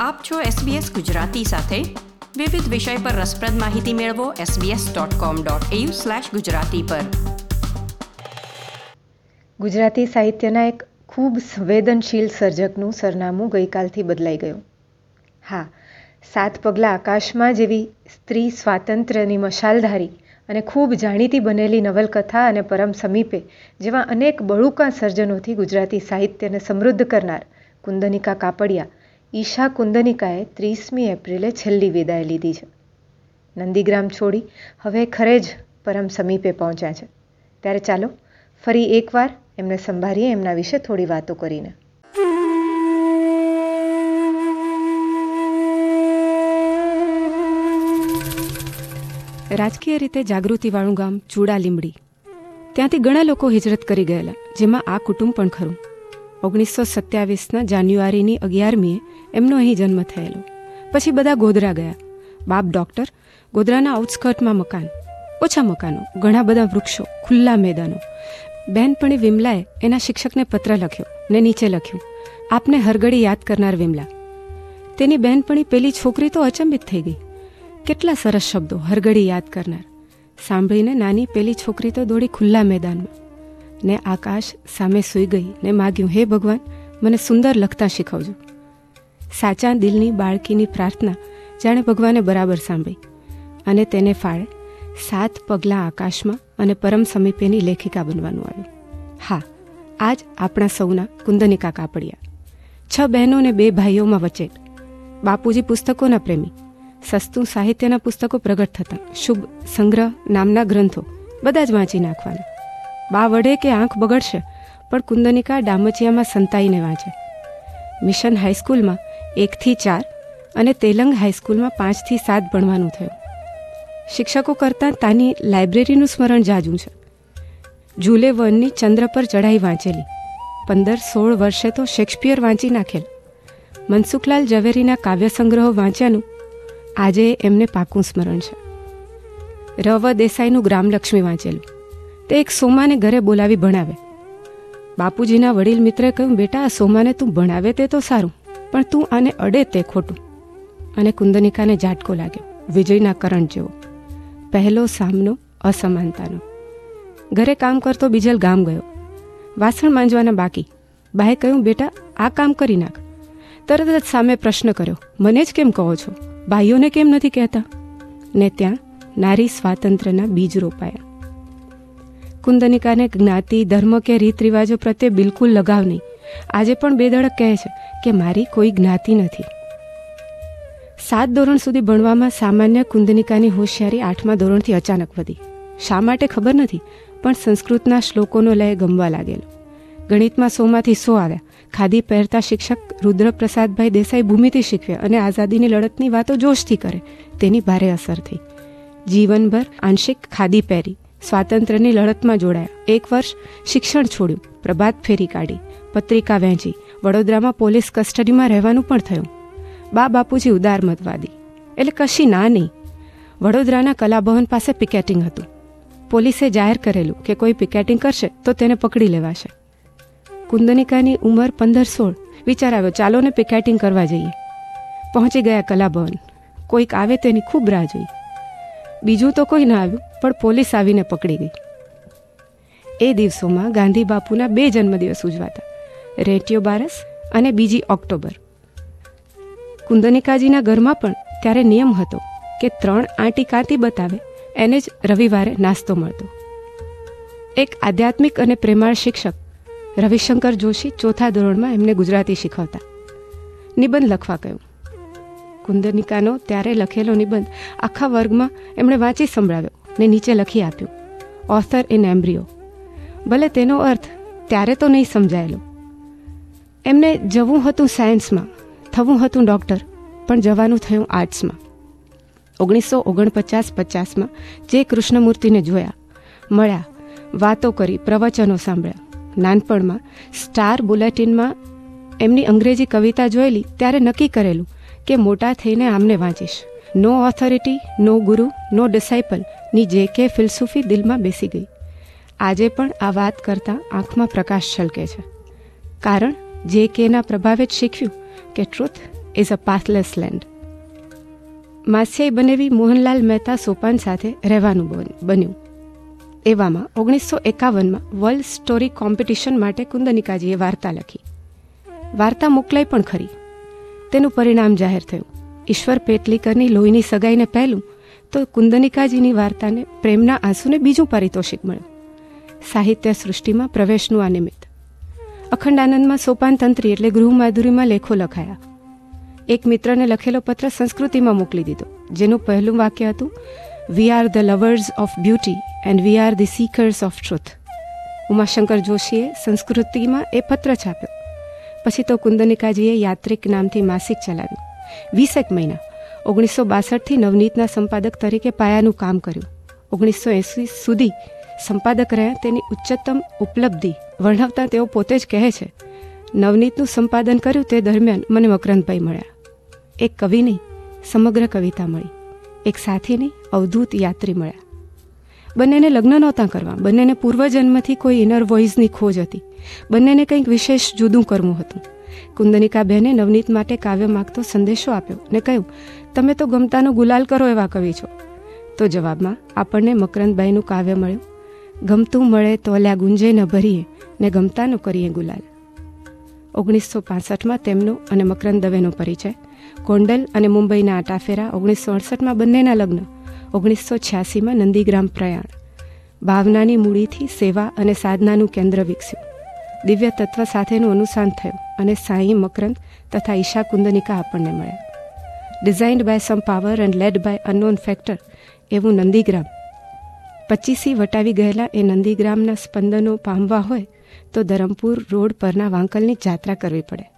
આપ છો SBS ગુજરાતી સાથે. વિવિધ વિષય પર રસપ્રદ માહિતી મેળવો sbs.com.au/gujarati પર. ગુજરાતી સાહિત્યના એક ખૂબ સંવેદનશીલ સર્જકનું સરનામું ગઈકાલથી બદલાઈ ગયું. હા, સાત પગલાં આકાશમાં જેવી સ્ત્રી સ્વાતંત્ર્યની મશાલધારી અને ખૂબ જાણીતી બનેલી નવલકથા અને પરમ સમીપે જેવા અનેક બળુકા સર્જનોથી ગુજરાતી સાહિત્યને સમૃદ્ધ કરનાર કુંદનિકા કાપડિયા ઈશા કુંદનિકાએ ત્રીસમી એપ્રિલે છેલ્લી વિદાય લીધી છે. નંદીગ્રામ છોડી હવે ખરે જ પરમ સમીપે પહોંચ્યા છે. ત્યારે ચાલો ફરી એકવાર એમને સંભાળીએ એમના વિશે થોડી વાતો કરીને. રાજકીય રીતે જાગૃતિવાળું ગામ ચૂડા લીમડી ત્યાંથી ઘણા લોકો હિજરત કરી ગયેલા, જેમાં આ કુટુંબ પણ ખરું. ઓગણીસો સત્યાવીસના જાન્યુઆરીની અગિયારમીએ એમનો અહીં જન્મ થયેલો. પછી બધા ગોધરા ગયા. બાપ ડોક્ટર, ગોધરાના આઉટસ્કર્ટમાં મકાન, ઓછા મકાનો, ઘણા બધા વૃક્ષો, ખુલ્લા મેદાનો. બહેનપણી વિમલાએ એના શિક્ષકને પત્ર લખ્યો ને નીચે લખ્યું, આપને હરગડી યાદ કરનાર વિમલા. તેની બહેનપણી પેલી છોકરી તો અચંબિત થઈ ગઈ. કેટલા સરસ શબ્દો હરગડી યાદ કરનાર. સાંભળીને નાની પેલી છોકરી તો દોડી ખુલ્લા મેદાનમાં. ને આકાશ સામે સૂઈ ગઈ ને માગ્યું, હે ભગવાન, મને સુંદર લખતા શીખવજો. સાચા દિલની બાળકીની પ્રાર્થના જાણે ભગવાને બરાબર સાંભળી અને તેને ફાળે સાત પગલાં આકાશમાં અને પરમ સમીપેની લેખિકા બનવાનું આવ્યું. હા, આજ આપણા સૌના કુંદનિકા કાપડિયા. છ બહેનો ને બે ભાઈઓમાં વચ્ચે બાપુજી પુસ્તકોના પ્રેમી, સસ્તું સાહિત્યના પુસ્તકો પ્રગટ થતા શુભ સંગ્રહ નામના ગ્રંથો બધા જ વાંચી નાખવાના. બા વડે કે આંખ બગડશે, પણ કુંદનિકા ડામચિયામાં સંતાઈને વાંચે. મિશન હાઈસ્કૂલમાં એકથી ચાર અને તેલંગ હાઈસ્કૂલમાં પાંચથી સાત ભણવાનું થયું. શિક્ષકો કરતાં તાની લાઇબ્રેરીનું સ્મરણ જાજું છે. જુલે વનની ચંદ્ર પર ચઢાઈ વાંચેલી. પંદર સોળ વર્ષે તો શેક્સપિયર વાંચી નાખેલ. મનસુખલાલ ઝવેરીના કાવ્ય સંગ્રહો વાંચ્યાનું આજે એમને પાકું સ્મરણ છે. રવ દેસાઈનું ગ્રામલક્ષ્મી વાંચેલું. તે એક સોમાને ઘરે બોલાવી ભણાવે. બાપુજીના વડીલ મિત્રે કહ્યું, બેટા, આ સોમાને તું ભણાવે તે તો સારું, પણ તું આને અડે તે ખોટું. અને કુંદનિકાને ઝાટકો લાગ્યો, વિજયના કરંટ જેવો. પહેલો સામનો અસમાનતાનો. ઘરે કામ કરતો બીજલ ગામ ગયો. વાસણ માંજવાના બાકી. બાએ કહ્યું, બેટા, આ કામ કરી નાખ. તરત જ સામે પ્રશ્ન કર્યો, મને જ કેમ કહો છો? ભાઈઓને કેમ નથી કહેતા? ને ત્યાં નારી સ્વાતંત્ર્યના બીજ રોપાયા. કુંદનિકાને જ્ઞાતિ, ધર્મ કે રીત રિવાજો પ્રત્યે બિલકુલ લગાવ નહીં. આજે પણ બેદળક કહે છે કે મારી કોઈ જ્ઞાતિ નથી. સાત ધોરણ સુધી ભણવામાં સામાન્ય કુંદનિકાની હોશિયારી આઠમા ધોરણથી અચાનક વધી. શા માટે ખબર નથી, પણ સંસ્કૃતના શ્લોકોનો લય ગમવા લાગેલો. ગણિતમાં સોમાંથી સો આવ્યા. ખાદી પહેરતા શિક્ષક રુદ્રપ્રસાદભાઈ દેસાઈ ભૂમિથી શીખવ્યા અને આઝાદીની લડતની વાતો જોશથી કરે. તેની ભારે અસર થઈ. જીવનભર આંશિક ખાદી પહેરી. સ્વાતંત્ર્યની લડતમાં જોડાયા. એક વર્ષ શિક્ષણ છોડ્યું, પ્રભાત ફેરી કાઢી, પત્રિકા વહેંચી, વડોદરામાં પોલીસ કસ્ટડીમાં રહેવાનું પણ થયું. બા બાપુજી ઉદાર મતવાદી, એટલે કશી ના નહીં. વડોદરાના કલાભવન પાસે પિકેટિંગ હતું. પોલીસે જાહેર કરેલું કે કોઈ પિકેટિંગ કરશે તો તેને પકડી લેવાશે. કુંદનિકાની ઉંમર પંદર સોળ, વિચાર આવ્યો, ચાલો ને પિકેટિંગ કરવા જઈએ. પહોંચી ગયા કલાભવન. કોઈક આવે તેની ખૂબ રાહ જોઈ. બીજું તો કોઈ ના આવ્યું, પણ પોલીસ આવીને પકડી ગઈ. એ દિવસોમાં ગાંધી બાપુના બે જન્મદિવસ ઉજવાતા, રેટિયો બારસ અને બીજી ઓક્ટોબર. કુંદનિકાજીના ઘરમાં પણ ત્યારે નિયમ હતો કે ત્રણ આંટી કાંતી બતાવે, એને જ રવિવારે નાસ્તો મળતો. એક આધ્યાત્મિક અને પ્રેમાળ શિક્ષક, રવિશંકર જોશી ચોથા ધોરણમાં એમને ગુજરાતી શીખવતા. નિબંધ લખવા કહ્યું કુંદનિકાનો ત્યારે લખેલો નિબંધ આખા વર્ગમાં એમણે વાંચી સંભળાવ્યો ને નીચે લખી આપ્યું. ઓથર ઇન એમ્બ્રિયો ભલે તેનો અર્થ ત્યારે તો નહીં સમજાયેલો. એમને જવું હતું સાયન્સમાં, થવું હતું ડૉક્ટર, પણ જવાનું થયું આર્ટ્સમાં. ઓગણીસો ઓગણપચાસ પચાસમાં જે કૃષ્ણમૂર્તિને જોયા, મળ્યા, વાતો કરી, પ્રવચનો સાંભળ્યા. નાનપણમાં સ્ટાર બુલેટિનમાં એમની અંગ્રેજી કવિતા જોયેલી, ત્યારે નક્કી કરેલું કે મોટા થઈને આમને વાંચીશ. નો ઓથોરિટી નો ગુરુ, નો ડિસાઇપલની જે કે ફિલસૂફી દિલમાં બેસી ગઈ. આજે પણ આ વાત કરતાં આંખમાં પ્રકાશ છલકે છે. કારણ, જે કેના પ્રભાવે જ શીખ્યું કે truth is a pathless land માસિયાઈ બનેવી મોહનલાલ મહેતા સોપાન સાથે રહેવાનું બન- બન્યું. એવામાં ઓગણીસો એકાવનમાં વર્લ્ડ સ્ટોરી કોમ્પિટિશન માટે કુંદનિકાજીએ વાર્તા લખી. વાર્તા મોકલાઈ પણ ખરી. તેનું પરિણામ જાહેર થયું. ઈશ્વર પેટલીકરની લોહીની સગાઈને પહેલું તો કુંદનિકાજીની વાર્તાને પ્રેમના આંસુને બીજું પારિતોષિક મળ્યું. સાહિત્ય સૃષ્ટિમાં પ્રવેશનું આ નિમિત્ત. અખંડ આનંદમાં સોપાન તંત્રી એટલે ગૃહમાધુરીમાં લેખો લખાયા. એક મિત્રને લખેલો પત્ર સંસ્કૃતિમાં મોકલી દીધો, જેનું પહેલું વાક્ય હતું we are the lovers of beauty and we are the seekers of truth Umashankar જોશીએ સંસ્કૃતિમાં એ પત્ર છાપ્યો. પછી તો કુંદનિકાજીએ યાત્રિક નામથી માસિક ચલાવ્યું વીસેક મહિના. ઓગણીસો બાસઠથી નવનીતના સંપાદક તરીકે પાયાનું કામ કર્યું. ઓગણીસો એંસી સુધી સંપાદક રહ્યા તેની ઉચ્ચતમ ઉપલબ્ધિ વર્ણવતા તેઓ પોતે જ કહે છે, નવનીતનું સંપાદન કર્યું તે દરમિયાન મને મકરંદભાઈ મળ્યા. એક કવિ નહીં સમગ્ર કવિતા મળી. એક સાથીની અવધૂત યાત્રી મળ્યા. બંનેને લગ્ન નહોતા કરવા. બંનેને પૂર્વજન્મથી કોઈ ઇનર વોઇસની ખોજ હતી. બંનેને કંઈક વિશેષ જુદું કરવું હતું. કુંદનિકા બહેને નવનીત માટે કાવ્ય માગતો સંદેશો આપ્યો ને કહ્યું, તમે તો ગમતાનો ગુલાલ કરો એવા કવિ છો. તો જવાબમાં, આપણને મકરંદબાઈનું કાવ્ય મળ્યું. ગમતું મળે તો અલ્યા ગુંજે ન ભરીએ, ને ગમતાનો કરીએ ગુલાલ. ઓગણીસો પાસઠમાં તેમનો અને મકરંદ દવેનો પરિચય. ગોંડલ અને મુંબઈના આટાફેરા ઓગણીસો અડસઠમાં બંનેના લગ્ન. ઓગણીસો છ્યાસીમાં નંદીગ્રામ પ્રયાણ. ભાવનાની મૂડીથી સેવા અને સાધનાનું કેન્દ્ર વિકસ્યું. દિવ્ય તત્વ સાથેનું અનુસાન થયું અને સાંઈ, મકરંદ તથા ઈશા કુંદનિકા આપણને મળ્યા. Designed by some power and led by unknown factor એવું નંદીગ્રામ. પચીસી વટાવી ગયેલા એ નંદીગ્રામના સ્પંદનો પામવા હોય તો ધરમપુર રોડ પરના વાંકલની જાત્રા કરવી પડે.